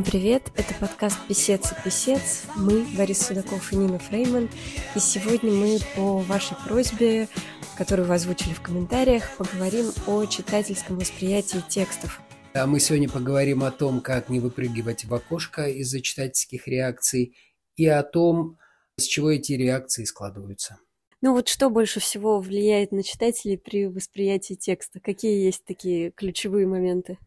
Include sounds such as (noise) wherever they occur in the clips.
Всем привет! Это подкаст «Песец и песец». Мы, Борис Судаков и Нина Фрейман. И сегодня мы по вашей просьбе, которую вы озвучили в комментариях, поговорим о читательском восприятии текстов. А мы сегодня поговорим о том, как не выпрыгивать в окошко из-за читательских реакций и о том, с чего эти реакции складываются. Ну вот что больше всего влияет на читателей при восприятии текста? Какие есть такие ключевые моменты?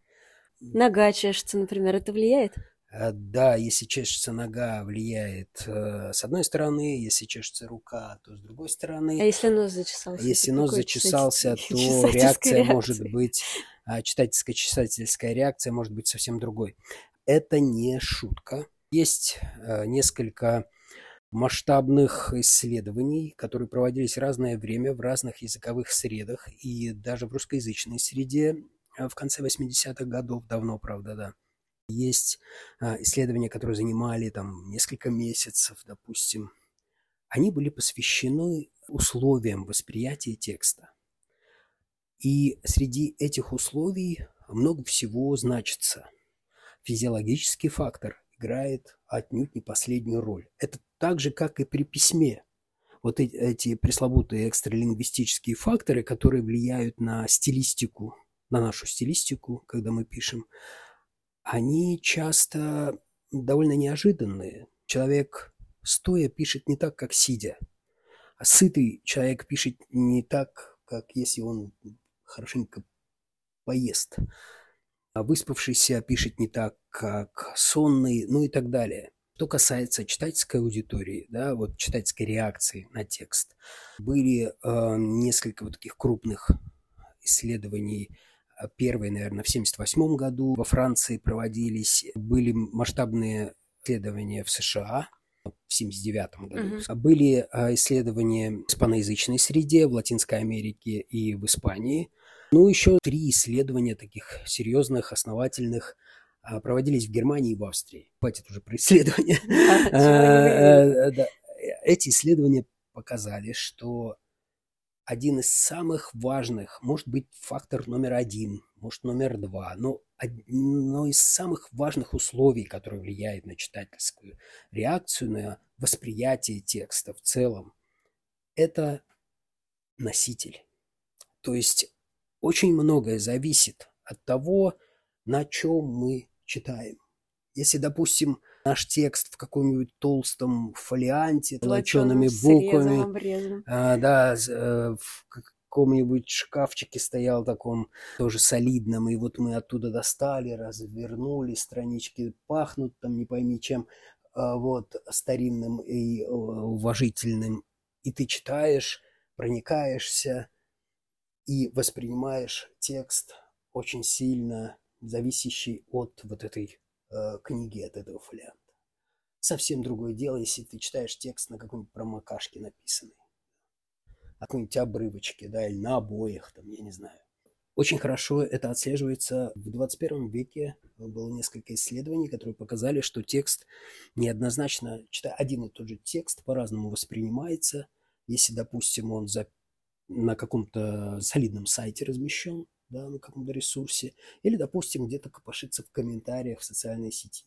Нога чешется, например, это влияет? Э, да, если чешется нога, влияет э, с одной стороны, если чешется рука, то с другой стороны. А если нос зачесался? Если нос зачесался, то реакция реакция. может быть, а, читательско-чесательская реакция может быть совсем другой. Это не шутка. Есть э, несколько масштабных исследований, которые проводились разное время в разных языковых средах и даже в русскоязычной среде в конце 80-х годов, давно, правда, да. Есть а, исследования, которые занимали там несколько месяцев, допустим. Они были посвящены условиям восприятия текста. И среди этих условий много всего значится. Физиологический фактор играет отнюдь не последнюю роль. Это так же, как и при письме. Вот эти пресловутые экстралингвистические факторы, которые влияют на стилистику, на нашу стилистику, когда мы пишем, они часто довольно неожиданные. Человек стоя пишет не так, как сидя. А сытый человек пишет не так, как если он хорошенько поест. А выспавшийся пишет не так, как сонный, ну и так далее. Что касается читательской аудитории, да, вот читательской реакции на текст, были э, несколько вот таких крупных исследований первые, наверное, в 1978 году во Франции проводились, были масштабные исследования в США в 1979 году. Uh-huh. Были э, исследования в испаноязычной среде, в Латинской Америке и в Испании. Ну, еще три исследования таких серьезных, основательных э, проводились в Германии и в Австрии. Хватит уже про исследования. Эти исследования показали, что один из самых важных, может быть, фактор номер один, может, номер два, но одно из самых важных условий, которое влияет на читательскую реакцию, на восприятие текста в целом, это носитель. То есть очень многое зависит от того, на чем мы читаем. Если, допустим, наш текст в каком-нибудь толстом фолианте, толоченными буквами, а, да, э, в каком-нибудь шкафчике стоял таком тоже солидном, и вот мы оттуда достали, развернули, странички пахнут там не пойми чем, а, вот, старинным и уважительным, и ты читаешь, проникаешься и воспринимаешь текст очень сильно зависящий от вот этой э, книги от этого фолианта. Совсем другое дело, если ты читаешь текст на какой-нибудь промокашке написанный. На какой-нибудь обрывочке, да, или на обоях, там, я не знаю. Очень хорошо это отслеживается. В 21 веке было несколько исследований, которые показали, что текст неоднозначно, читая один и тот же текст, по-разному воспринимается. Если, допустим, он за, на каком-то солидном сайте размещен, да, на каком-то ресурсе, или, допустим, где-то копошится в комментариях в социальной сети.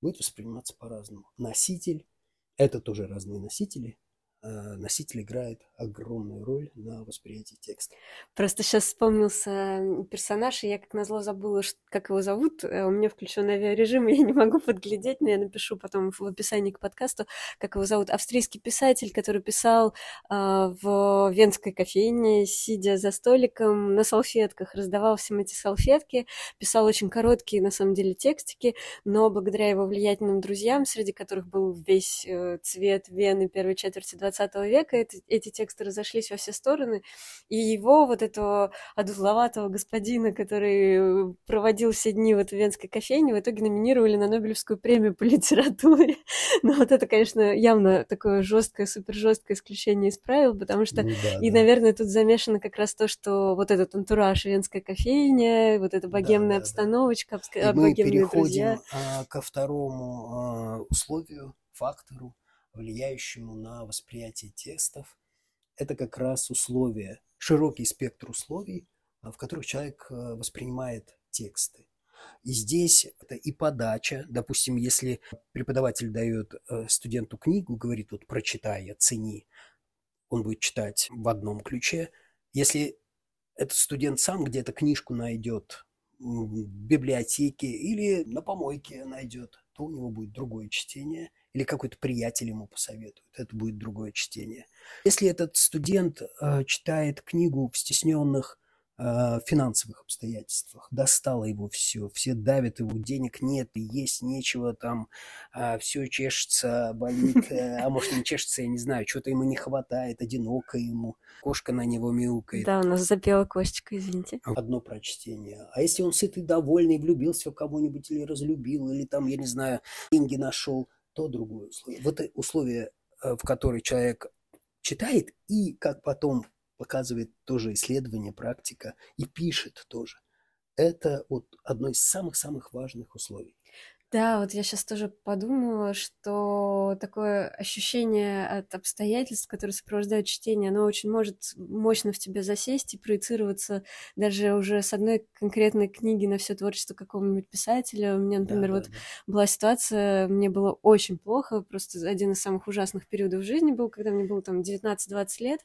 Будет восприниматься по-разному. Носитель – это тоже разные носители, носитель играет огромную роль на восприятии текста. Просто сейчас вспомнился персонаж, и я как назло забыла, как его зовут. Э, у меня включен авиарежим, и (laughs) я не могу подглядеть, но я напишу потом в описании к подкасту, как его зовут. Австрийский писатель, который писал э, в венской кофейне, сидя за столиком на салфетках, раздавал всем эти салфетки, писал очень короткие, на самом деле, текстики, но благодаря его влиятельным друзьям, среди которых был весь э, цвет Вены первой четверти 20 20 века это, эти тексты разошлись во все стороны, и его, вот этого одутловатого господина, который проводил все дни в этой венской кофейне, в итоге номинировали на Нобелевскую премию по литературе. (laughs) Но вот это, конечно, явно такое жесткое, супер жесткое исключение из правил, потому что, ну, да, и, да. наверное, тут замешано как раз то, что вот этот антураж венская кофейня, вот эта богемная да, обстановочка, да. И мы переходим друзья. А, ко второму а, условию, фактору, влияющему на восприятие текстов. Это как раз условия, широкий спектр условий, а, в которых человек э, воспринимает тексты. И здесь это и подача. Допустим, если преподаватель дает э, студенту книгу, говорит, вот прочитай, оцени, он будет читать в одном ключе. Если этот студент сам где-то книжку найдет в библиотеке или на помойке найдет, то у него будет другое чтение, или какой-то приятель ему посоветует, это будет другое чтение. Если этот студент э, читает книгу в стесненных э, финансовых обстоятельствах. Достало его все. Все давят его, денег нет, есть нечего, там э, все чешется, болит, (laughs) э, а может не чешется, я не знаю, что-то ему не хватает, одиноко ему, кошка на него мяукает. Да, у нас запела косточка, извините. Одно прочтение. А если он сытый, довольный, влюбился в кого-нибудь или разлюбил, или там, я не знаю, деньги нашел, то другое условие. Вот условие, э, в которое человек читает и как потом показывает тоже исследование, практика и пишет тоже. Это вот одно из самых-самых важных условий. Да, вот я сейчас тоже подумала, что такое ощущение от обстоятельств, которые сопровождают чтение, оно очень может мощно в тебе засесть и проецироваться даже уже с одной конкретной книги на все творчество какого-нибудь писателя. У меня, например, да, вот да. была ситуация, мне было очень плохо, просто один из самых ужасных периодов жизни был, когда мне было там 19-20 лет,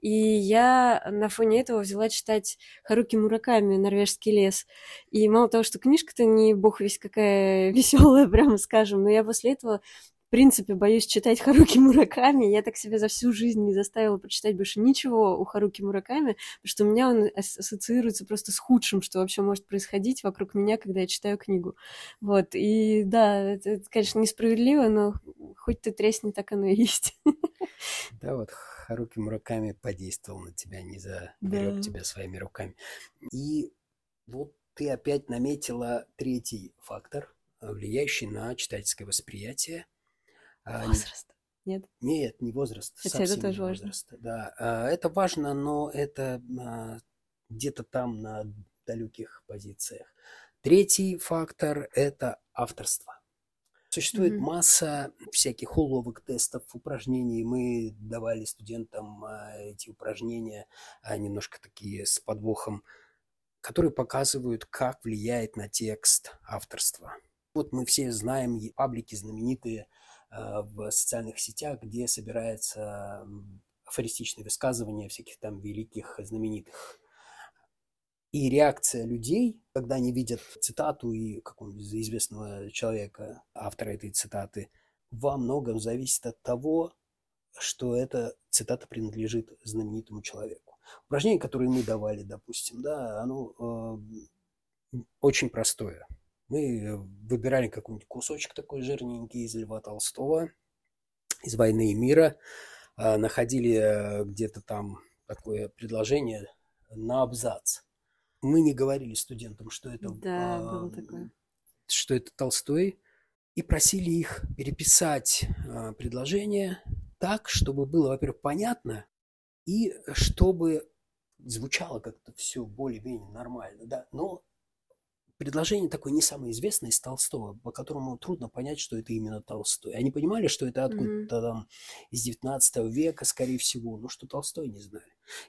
и я на фоне этого взяла читать Харуки Мураками «Норвежский лес». И мало того, что книжка-то не бог весь какая веселая, (laughs) прямо скажем. Но я после этого в принципе, боюсь читать Харуки Мураками. Я так себя за всю жизнь не заставила прочитать больше ничего у Харуки Мураками, потому что у меня он ассоциируется просто с худшим, что вообще может происходить вокруг меня, когда я читаю книгу. Вот, и да, это, это конечно, несправедливо, но хоть ты тресни, так оно и есть. (laughs) Да, вот Харуки Мураками подействовал на тебя, не заберет да. тебя своими руками. И вот ты опять наметила третий фактор, влияющий на читательское восприятие. А, возраст. Нет? Нет, не возраст. Хотя это тоже важно. Да, а, это важно, но это а, где-то там на далеких позициях. Третий фактор – это авторство. Существует mm-hmm. масса всяких уловок, тестов, упражнений. Мы давали студентам эти упражнения немножко такие с подвохом, которые показывают, как влияет на текст авторство. Вот мы все знаем паблики знаменитые э, в социальных сетях, где собираются афористичные высказывания всяких там великих знаменитых. И реакция людей, когда они видят цитату и какого-нибудь известного человека, автора этой цитаты, во многом зависит от того, что эта цитата принадлежит знаменитому человеку. Упражнение, которое мы давали, допустим, да, оно э, очень простое. Мы выбирали какой-нибудь кусочек такой жирненький из Льва Толстого, из «Войны и мира», а, находили э, где-то там такое предложение на абзац. Мы не говорили студентам, что это, да, было такое. что это Толстой, и просили их переписать а, предложение так, чтобы было, во-первых, понятно, и чтобы звучало как-то все более-менее нормально, да, но предложение такое не самое известное из Толстого, по которому трудно понять, что это именно Толстой. Они понимали, что это откуда-то mm-hmm. там из 19 века, скорее всего, но что Толстой не знали.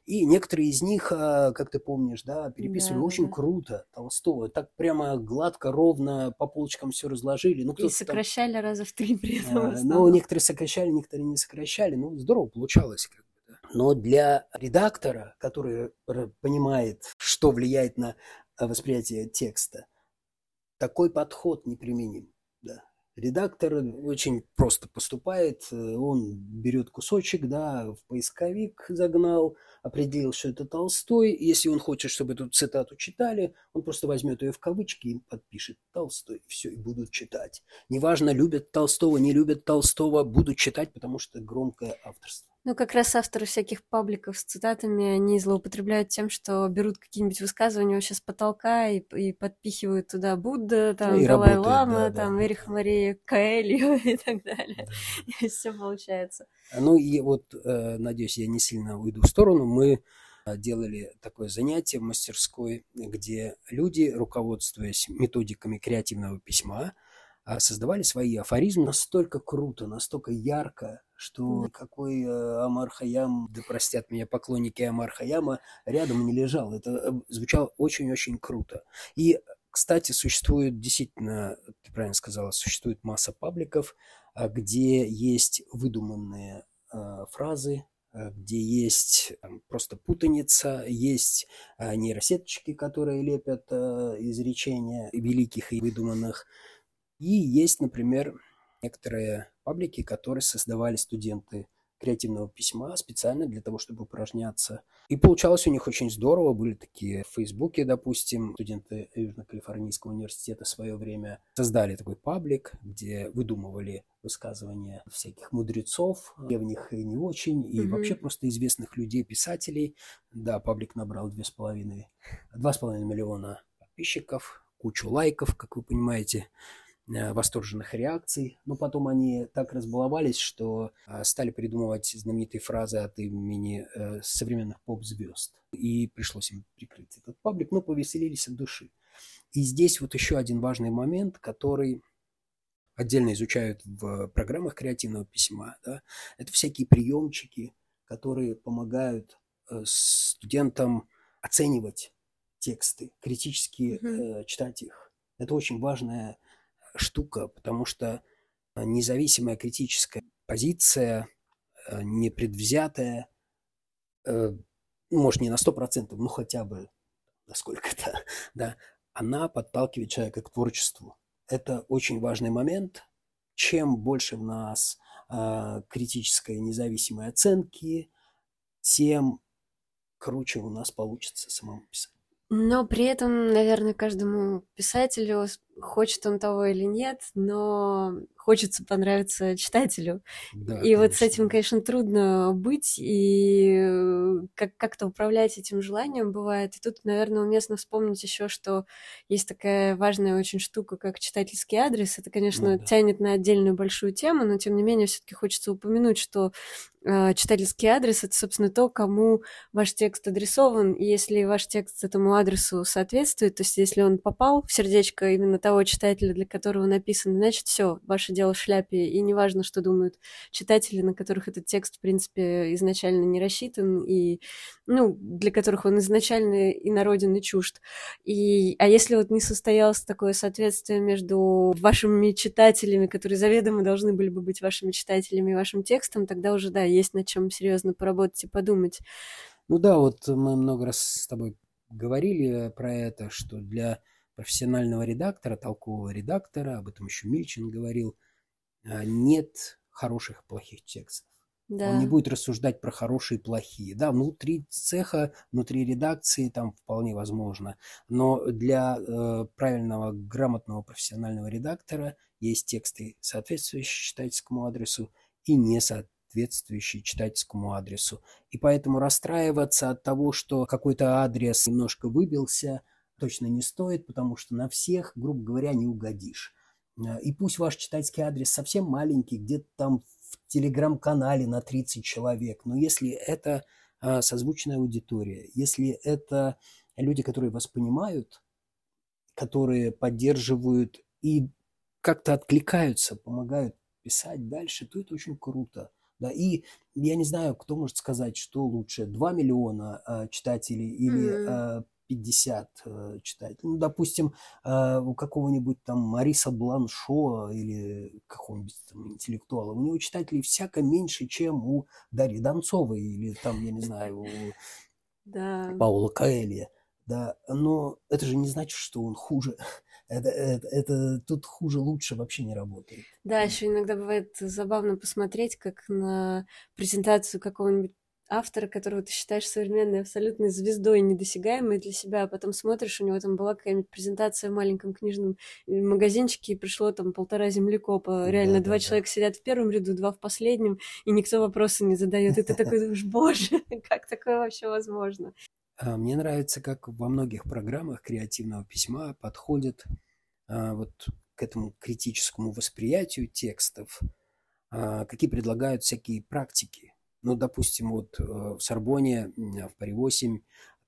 И некоторые из них, а, как ты помнишь, да, переписывали да, очень да. круто Толстого. Так прямо гладко, ровно по полочкам все разложили. Ну, и сокращали там... раза в три при этом. А, ну, некоторые сокращали, некоторые не сокращали. Ну, здорово получалось. Как. Но для редактора, который понимает, что влияет на а, восприятие текста, такой подход неприменим. Да. Редактор очень просто поступает, э, он берет кусочек, да, в поисковик загнал, определил, что это Толстой. Если он хочет, чтобы эту цитату читали, он просто возьмет ее в кавычки и подпишет Толстой. Все, и будут читать. Неважно, любят Толстого, не любят Толстого, будут читать, потому что громкое авторство. Ну, как раз авторы всяких пабликов с цитатами, они злоупотребляют тем, что берут какие-нибудь высказывания вообще с потолка и, и подпихивают туда Будда, там, и Далай-Лама, да, там, да. Эрих Мария Каэльо (laughs) и так далее. Да. И все получается. Ну, и вот, э, надеюсь, я не сильно уйду в сторону. Мы э, делали такое занятие в мастерской, где люди, руководствуясь методиками креативного письма, создавали свои афоризмы настолько круто, настолько ярко, что какой э, Амар Хаям, да простят меня поклонники Амар Хаяма, рядом не лежал. Это э, звучало очень-очень круто. И Кстати, существует действительно, ты правильно сказала, существует масса пабликов, а, где есть выдуманные э, фразы, где есть просто путаница, есть нейросеточки, которые лепят изречения великих и выдуманных. И есть, например, некоторые паблики, которые создавали студенты креативного письма специально для того, чтобы упражняться. И получалось у них очень здорово. Были такие в Фейсбуке, допустим, студенты Южно-Калифорнийского университета в свое время создали такой паблик, где выдумывали высказывания всяких мудрецов, древних и не очень, и mm-hmm. вообще просто известных людей, писателей. Да, паблик набрал две с половиной, два с половиной миллиона подписчиков, кучу лайков, как вы понимаете. Э, восторженных реакций, но потом они так разбаловались, что э, стали придумывать знаменитые фразы от имени э, современных поп-звезд. И пришлось им прикрыть этот паблик, но повеселились от души. И здесь вот еще один важный момент, который отдельно изучают в программах креативного письма. Да? Это всякие приемчики, которые помогают студентам оценивать тексты, критически mm-hmm. читать их. Это очень важная штука, потому что независимая критическая позиция, э, непредвзятая, э, ну, может, не на сто процентов, но хотя бы на сколько-то, (laughs) да, она подталкивает человека к творчеству. Это очень важный момент. Чем больше в нас э, критической независимой оценки, тем круче у нас получится самому писать. Но при этом, наверное, каждому писателю хочет он того или нет, но хочется понравиться читателю. Да, и конечно. вот с этим, конечно, трудно быть, и э, как- как-то управлять этим желанием бывает. И тут, наверное, уместно вспомнить еще, что есть такая важная очень штука, как читательский адрес. Это, конечно, ну, да. тянет на отдельную большую тему, но тем не менее все-таки хочется упомянуть, что э, читательский адрес это, собственно, то, кому ваш текст адресован. И если ваш текст этому адресу соответствует, то есть если он попал в сердечко именно того читателя, для которого написан, значит, все, ваше дело в шляпе, и неважно, что думают читатели, на которых этот текст, в принципе, изначально не рассчитан, и, ну, для которых он изначально и народен, и чужд. И, а если вот не состоялось такое соответствие между вашими читателями, которые заведомо должны были бы быть вашими читателями и вашим текстом, тогда уже, да, есть над чем серьезно поработать и подумать. Ну да, вот мы много раз с тобой говорили про это, что для профессионального редактора, толкового редактора, об этом еще Мильчин говорил, а, нет хороших и плохих текстов. Да. Он не будет рассуждать про хорошие и плохие. Да, внутри цеха, внутри редакции там вполне возможно. Но для э, правильного, грамотного профессионального редактора есть тексты, соответствующие читательскому адресу, и не соответствующие читательскому адресу. И поэтому расстраиваться от того, что какой-то адрес немножко выбился, точно не стоит, потому что на всех, грубо говоря, не угодишь. Э, и пусть ваш читательский адрес совсем маленький, где-то там в телеграм-канале на 30 человек, но если это а, созвучная аудитория, если это люди, которые вас понимают, которые поддерживают и как-то откликаются, помогают писать дальше, то это очень круто. Да, и я не знаю, кто может сказать, что лучше, 2 миллиона э, читателей или mm-hmm. 50 э, читать. Ну, допустим, э, у какого-нибудь там Мариса Бланшо или какого-нибудь там интеллектуала, у него читателей всяко меньше, чем у Дарьи Донцовой или там, я не знаю, у да. Паула Каэлья. Да, но это же не значит, что он хуже. (laughs) Это, это, это тут хуже лучше вообще не работает. Да, еще иногда бывает забавно посмотреть, как на презентацию какого-нибудь автора, которого ты считаешь современной абсолютной звездой, недосягаемой для себя, а потом смотришь, у него там была какая-нибудь презентация в маленьком книжном э, магазинчике, и пришло там полтора землекопа. Реально, да, два да, человека да. сидят в первом ряду, два в последнем, и никто вопросы не задает. И ты такой думаешь, боже, (laughs) как такое вообще возможно? А, мне нравится, как во многих программах креативного письма подходят а, вот к этому критическому восприятию текстов, а, какие предлагают всякие практики ну, допустим, вот э, в Сорбоне, в Пари 8,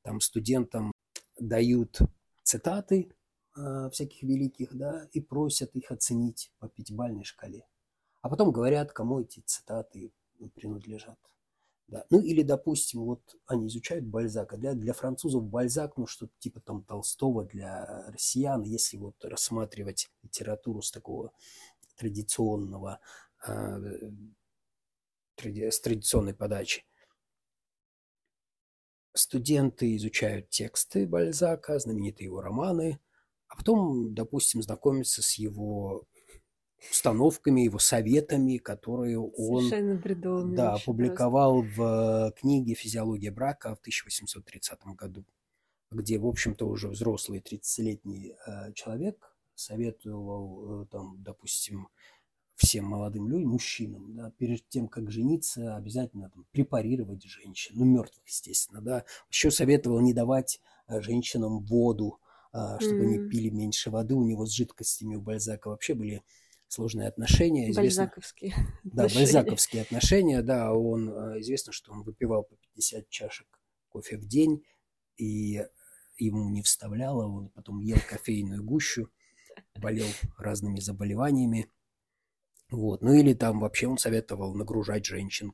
там студентам дают цитаты э, всяких великих, да, и просят их оценить по пятибалльной шкале. А потом говорят, кому эти цитаты принадлежат. Да. Ну или, допустим, вот они изучают Бальзака. Для, для французов Бальзак, ну что-то типа там Толстого, для россиян, если вот рассматривать литературу с такого традиционного, э, с традиционной подачи. Студенты изучают тексты Бальзака, знаменитые его романы, а потом, допустим, знакомятся с его установками, его советами, которые он да, опубликовал просто. в книге «Физиология брака» в 1830 году, где, в общем-то, уже взрослый 30-летний э, человек советовал, э, там, допустим, всем молодым людям, мужчинам, да, перед тем, как жениться, обязательно там, препарировать женщин, ну, мертвых, естественно, да. Еще советовал не давать э, женщинам воду, э, чтобы mm. они пили меньше воды. У него с жидкостями у Бальзака вообще были сложные отношения. Известно, бальзаковские (laughs) Да, отношения. бальзаковские отношения, да. Он, э, известно, что он выпивал по 50 чашек кофе в день, и ему не вставляло, он потом ел кофейную гущу, болел разными заболеваниями. Вот. Ну или там вообще он советовал нагружать женщин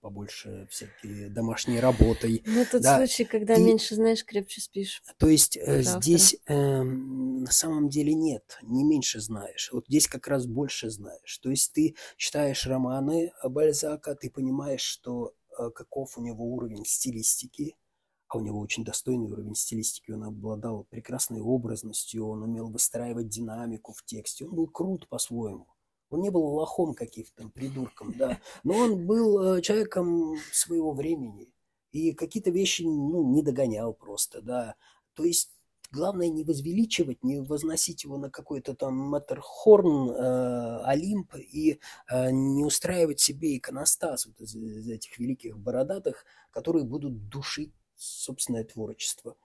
побольше всякие домашней работой. Ну, тот да. случай, когда и, меньше знаешь, крепче спишь. То есть э, здесь э, на самом деле нет, не меньше знаешь. Вот здесь как раз больше знаешь. То есть ты читаешь романы Бальзака, ты понимаешь, что э, каков у него уровень стилистики, а у него очень достойный уровень стилистики, он обладал прекрасной образностью, он умел выстраивать динамику в тексте, он был крут по-своему. Он не был лохом каким-то придурком, да, но он был э, человеком своего времени и какие-то вещи, ну, не догонял просто, да. То есть главное не возвеличивать, не возносить его на какой-то там Матерхорн, э, Олимп и э, не устраивать себе иконостас вот из, из этих великих бородатых, которые будут душить собственное творчество.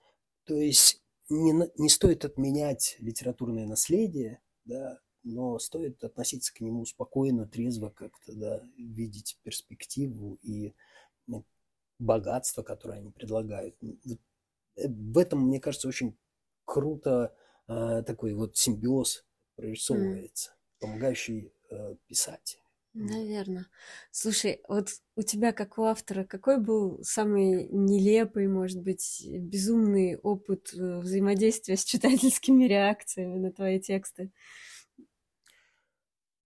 То есть не, не стоит отменять литературное наследие, да, но стоит относиться к нему спокойно, трезво как-то, да, видеть перспективу и ну, богатство, которое они предлагают. Э, в этом, мне кажется, очень круто э, такой вот симбиоз прорисовывается, mm. помогающий э, писать. Наверное. Слушай, вот у тебя, как у автора, какой был самый нелепый, может быть, безумный опыт э, взаимодействия с читательскими (laughs) реакциями на твои тексты?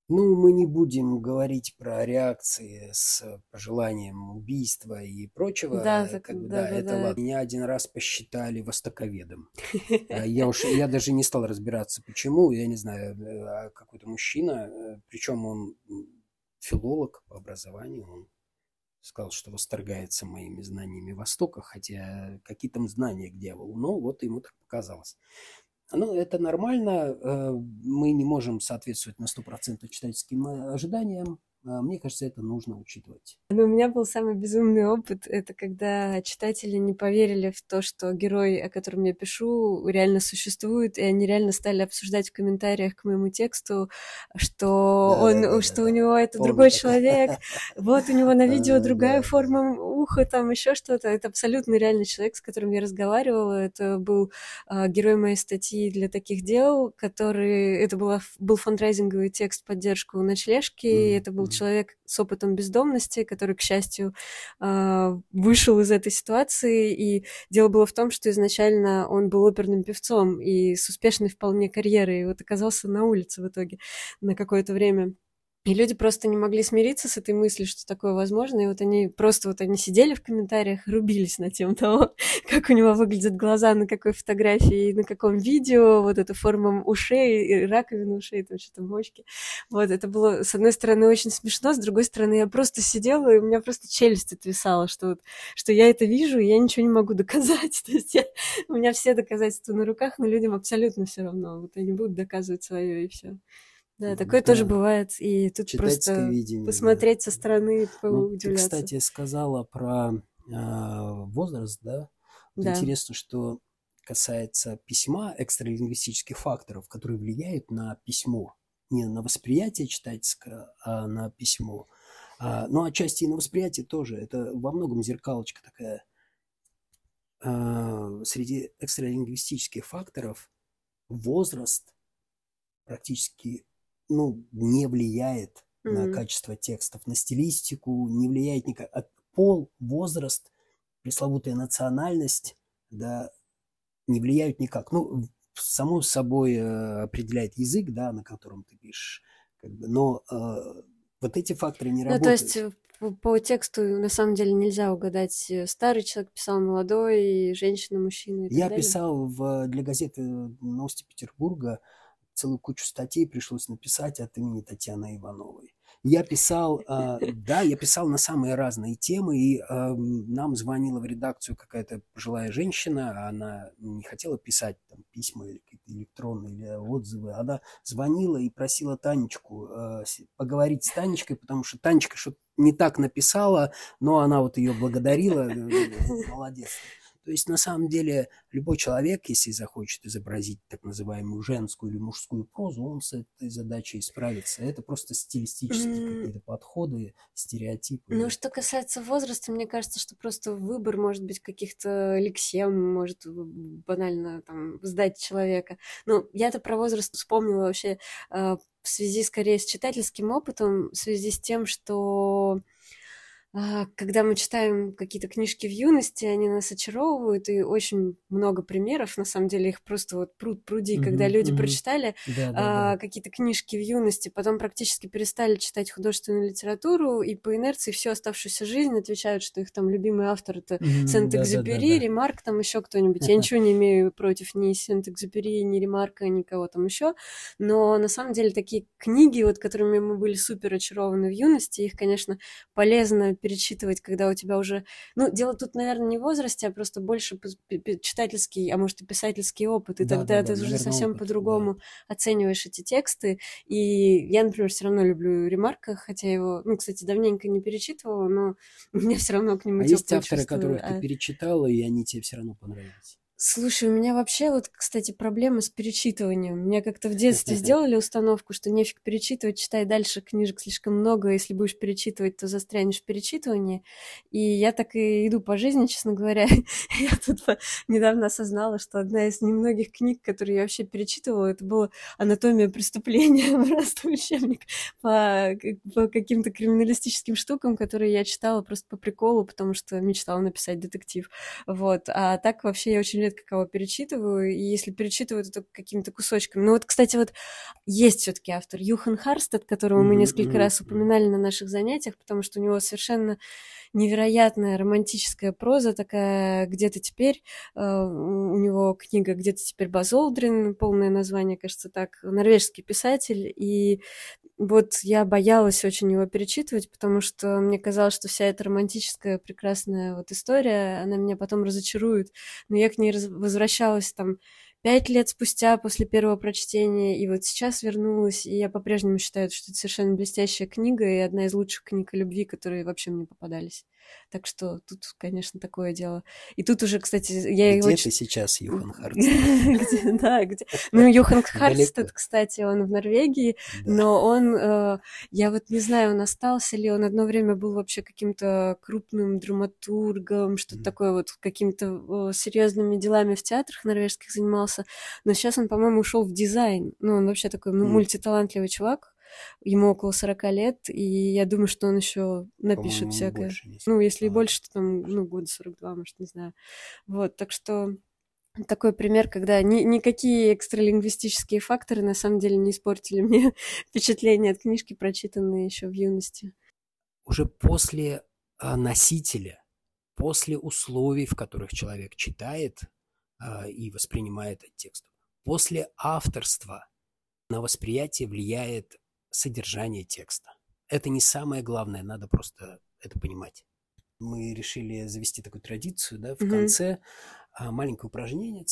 Ну, мы не будем говорить про реакции с пожеланием убийства и прочего. Да, так, как да, да, да, это да. ладно. Меня один раз посчитали востоковедом. (laughs) А я уж, я даже не стал разбираться, почему. Я не знаю, э, а какой-то мужчина, э, причем он филолог по образованию, он сказал, что восторгается моими знаниями Востока, хотя какие там знания к дьяволу. Но вот ему так показалось. Ну, это нормально. Э, мы не можем соответствовать на 100% читательским э, ожиданиям. А, мне кажется, это нужно учитывать. Ну, у меня был самый безумный опыт. Это когда читатели не поверили в то, что герой, о котором я пишу, реально существует, и они реально стали обсуждать в комментариях к моему тексту, что да, он, да, что да, у него это Помню другой человек, вот у него на (laughs) видео другая форма уха, там еще что-то. Это абсолютно реальный человек, с которым я разговаривала. Это был а, герой моей статьи для таких дел, который... Это была, был фандрайзинговый текст поддержку ночлежки, mm-hmm. это был человек с опытом бездомности, который, к счастью, а, вышел из этой ситуации. И дело было в том, что изначально он был оперным певцом и с успешной вполне карьерой. И вот оказался на улице в итоге на какое-то время. И люди просто не могли смириться с этой мыслью, что такое возможно. И вот они просто вот они сидели в комментариях и рубились на тем того, (laughs) как у него выглядят глаза, на какой фотографии, на каком видео, вот эта форма ушей, раковина ушей, там что-то мочки. Вот это было, с одной стороны, очень смешно, с другой стороны, я просто сидела, и у меня просто челюсть отвисала, что, вот, что я это вижу, и я ничего не могу (laughs) доказать. То есть я, у меня все доказательства на руках, но людям абсолютно все равно. Вот они будут доказывать свое, и все. Да, такое да. тоже бывает. И тут просто видение, посмотреть да. со стороны, ну, Ты, кстати, сказала про э, возраст, да? Вот да. Интересно, что касается письма, экстралингвистических факторов, которые влияют на письмо. Не на восприятие читательское, а на письмо. А, ну, отчасти и на восприятие тоже. Это во многом зеркалочка такая. А, среди экстралингвистических факторов возраст практически ну, не влияет mm-hmm. на качество текстов, на стилистику, не влияет никак. пол, возраст, пресловутая национальность, да, не влияют никак. Ну, само собой э, определяет язык, да, на котором ты пишешь, как бы, но э, вот эти факторы не ну, работают. То есть э, по, по тексту на самом деле нельзя угадать, э, старый человек писал, молодой, женщина, мужчина. И Я далее. писал в, для газеты «Новости Петербурга» целую кучу статей пришлось написать от имени Татьяны Ивановой. Я писал, э, да, я писал на самые разные темы, и э, нам звонила в редакцию какая-то пожилая женщина, она не хотела писать там письма или какие-то электронные или отзывы, она звонила и просила Танечку э, поговорить с Танечкой, потому что Танечка что-то не так написала, но она вот ее благодарила, молодец. То есть, на самом деле, любой человек, если захочет изобразить так называемую женскую или мужскую прозу, он с этой задачей справится. Это просто стилистические mm. какие-то подходы, стереотипы. Ну, что касается возраста, мне кажется, что просто выбор может быть каких-то лексем, может банально там сдать человека. Ну, я-то про возраст вспомнила вообще э, в связи скорее с читательским опытом, в связи с тем, что когда мы читаем какие-то книжки в юности, они нас очаровывают, и очень много примеров, на самом деле их просто вот пруд пруди, mm-hmm, когда люди mm-hmm. прочитали да, да, а, да. какие-то книжки в юности, потом практически перестали читать художественную литературу, и по инерции всю оставшуюся жизнь отвечают, что их там любимый автор это mm-hmm, Сент-Экзюпери, да, да, да. Ремарк, там еще кто-нибудь. Я ничего не имею против ни Сент-Экзюпери, ни Ремарка, никого там еще, но на самом деле такие книги, вот которыми мы были супер очарованы в юности, их, конечно, полезно перечитывать, когда у тебя уже... Ну, дело тут, наверное, не в возрасте, а просто больше читательский, а может и писательский опыт, и да, тогда да, ты да, уже совсем по-другому да. оцениваешь эти тексты. И я, например, все равно люблю Ремарка, хотя его, ну, кстати, давненько не перечитывала, но (laughs) мне все равно к нему А есть авторы, чувства. которых а... ты перечитала, и они тебе все равно понравились? Слушай, у меня вообще вот, кстати, проблемы с перечитыванием. Меня как-то в детстве (laughs) сделали установку, что нефиг перечитывать, читай дальше, книжек слишком много, если будешь перечитывать, то застрянешь в перечитывании. И я так и иду по жизни, честно говоря. (laughs) я тут недавно осознала, что одна из немногих книг, которые я вообще перечитывала, это была «Анатомия преступления», (laughs) просто учебник по, по каким-то криминалистическим штукам, которые я читала просто по приколу, потому что мечтала написать детектив. Вот. А так вообще я очень редко кого перечитываю, и если перечитываю, то только какими-то кусочками. Ну вот, кстати, вот есть все таки автор Юхан Харстед, которого мы несколько раз упоминали на наших занятиях, потому что у него совершенно невероятная романтическая проза такая «Где-то теперь». Э, у него книга «Где-то теперь Базолдрин», полное название, кажется, так, норвежский писатель, и вот я боялась очень его перечитывать, потому что мне казалось, что вся эта романтическая прекрасная вот история, она меня потом разочарует. Но я к ней возвращалась там пять лет спустя после первого прочтения, и вот сейчас вернулась, и я по-прежнему считаю, что это совершенно блестящая книга и одна из лучших книг о любви, которые вообще мне попадались. Так что тут, конечно, такое дело. И тут уже, кстати, я Где очень... ты сейчас, Юхан (laughs) Харт? Да, где? Ну, Юхан Харстед, кстати, он в Норвегии, но он, э, я вот не знаю, он остался ли, он одно время был вообще каким-то крупным драматургом, что-то такое вот, какими-то серьезными делами в театрах норвежских занимался, но сейчас он, по-моему, ушел в дизайн. Ну, он вообще такой мультиталантливый чувак, ему около 40 лет, и я думаю, что он еще напишет всякое. Ну, если и больше, то там, ну, года 42, может, не знаю. Вот, так что такой пример, когда ни, никакие экстралингвистические факторы на самом деле не испортили мне (laughs) впечатление от книжки, прочитанной еще в юности. Уже после а, носителя, после условий, в которых человек читает а, и воспринимает этот текст, после авторства на восприятие влияет содержание текста. Это не самое главное, надо просто это понимать. Мы решили завести такую традицию, да, в mm-hmm. конце а, маленькое упражнение,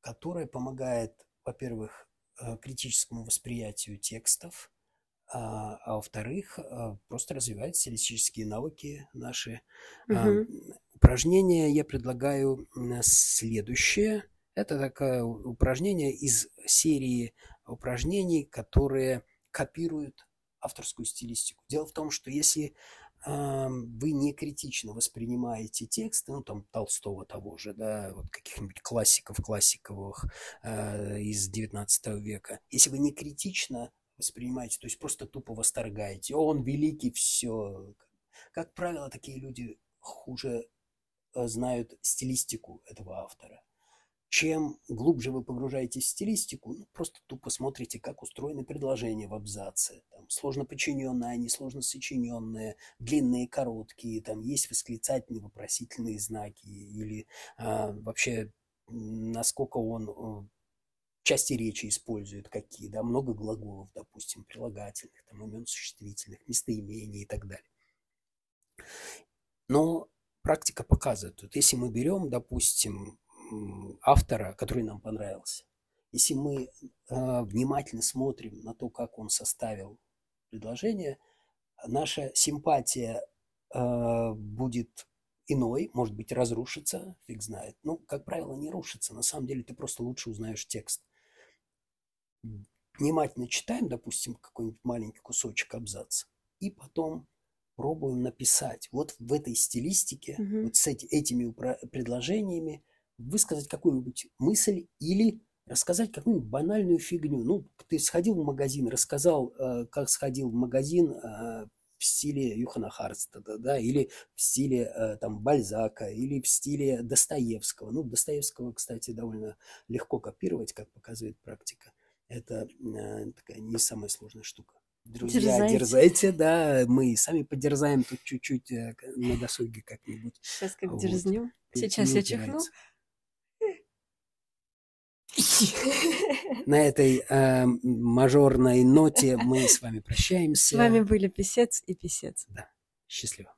которое помогает, во-первых, а, критическому восприятию текстов, а, а во-вторых, а, просто развивает стилистические навыки наши. А, упражнение я предлагаю следующее. Это такое упражнение из серии упражнений, которые копируют авторскую стилистику. Дело в том, что если э, вы не критично воспринимаете тексты, ну там Толстого того же, да, вот каких-нибудь классиков классиковых э, из 19 века, если вы не критично воспринимаете, то есть просто тупо восторгаете, он великий, все, Как правило, такие люди хуже э, знают стилистику этого автора. Чем глубже вы погружаетесь в стилистику, ну, просто тупо смотрите, как устроены предложения в абзаце. Там, сложно подчиненные, они сложно сочиненные, длинные, короткие, там есть восклицательные, вопросительные знаки, или а, вообще насколько он э, части речи использует какие, да, много глаголов, допустим, прилагательных, там, имен существительных, местоимений и так далее. Но практика показывает, вот если мы берем, допустим, автора, который нам понравился. Если мы э, внимательно смотрим на то, как он составил предложение, наша симпатия э, будет иной, может быть, разрушится, фиг знает. Ну, как правило, не рушится. На самом деле ты просто лучше узнаешь текст. Внимательно читаем, допустим, какой-нибудь маленький кусочек абзаца, и потом пробуем написать вот в этой стилистике, угу. вот с эти, этими предложениями, высказать какую-нибудь мысль или рассказать какую-нибудь банальную фигню. Ну, ты сходил в магазин, рассказал, э, как сходил в магазин э, в стиле Юхана Харстада, да, или в стиле э, там Бальзака, или в стиле Достоевского. Ну, Достоевского, кстати, довольно легко копировать, как показывает практика. Это такая не самая сложная штука. Друзья, дерзайте. дерзайте, да, мы сами подерзаем тут чуть-чуть на досуге как-нибудь. Сейчас как вот. дерзнем. Сейчас я чихну. (laughs) На этой э, мажорной ноте мы с вами прощаемся. С вами были Писец и Писец. Да. Счастливо.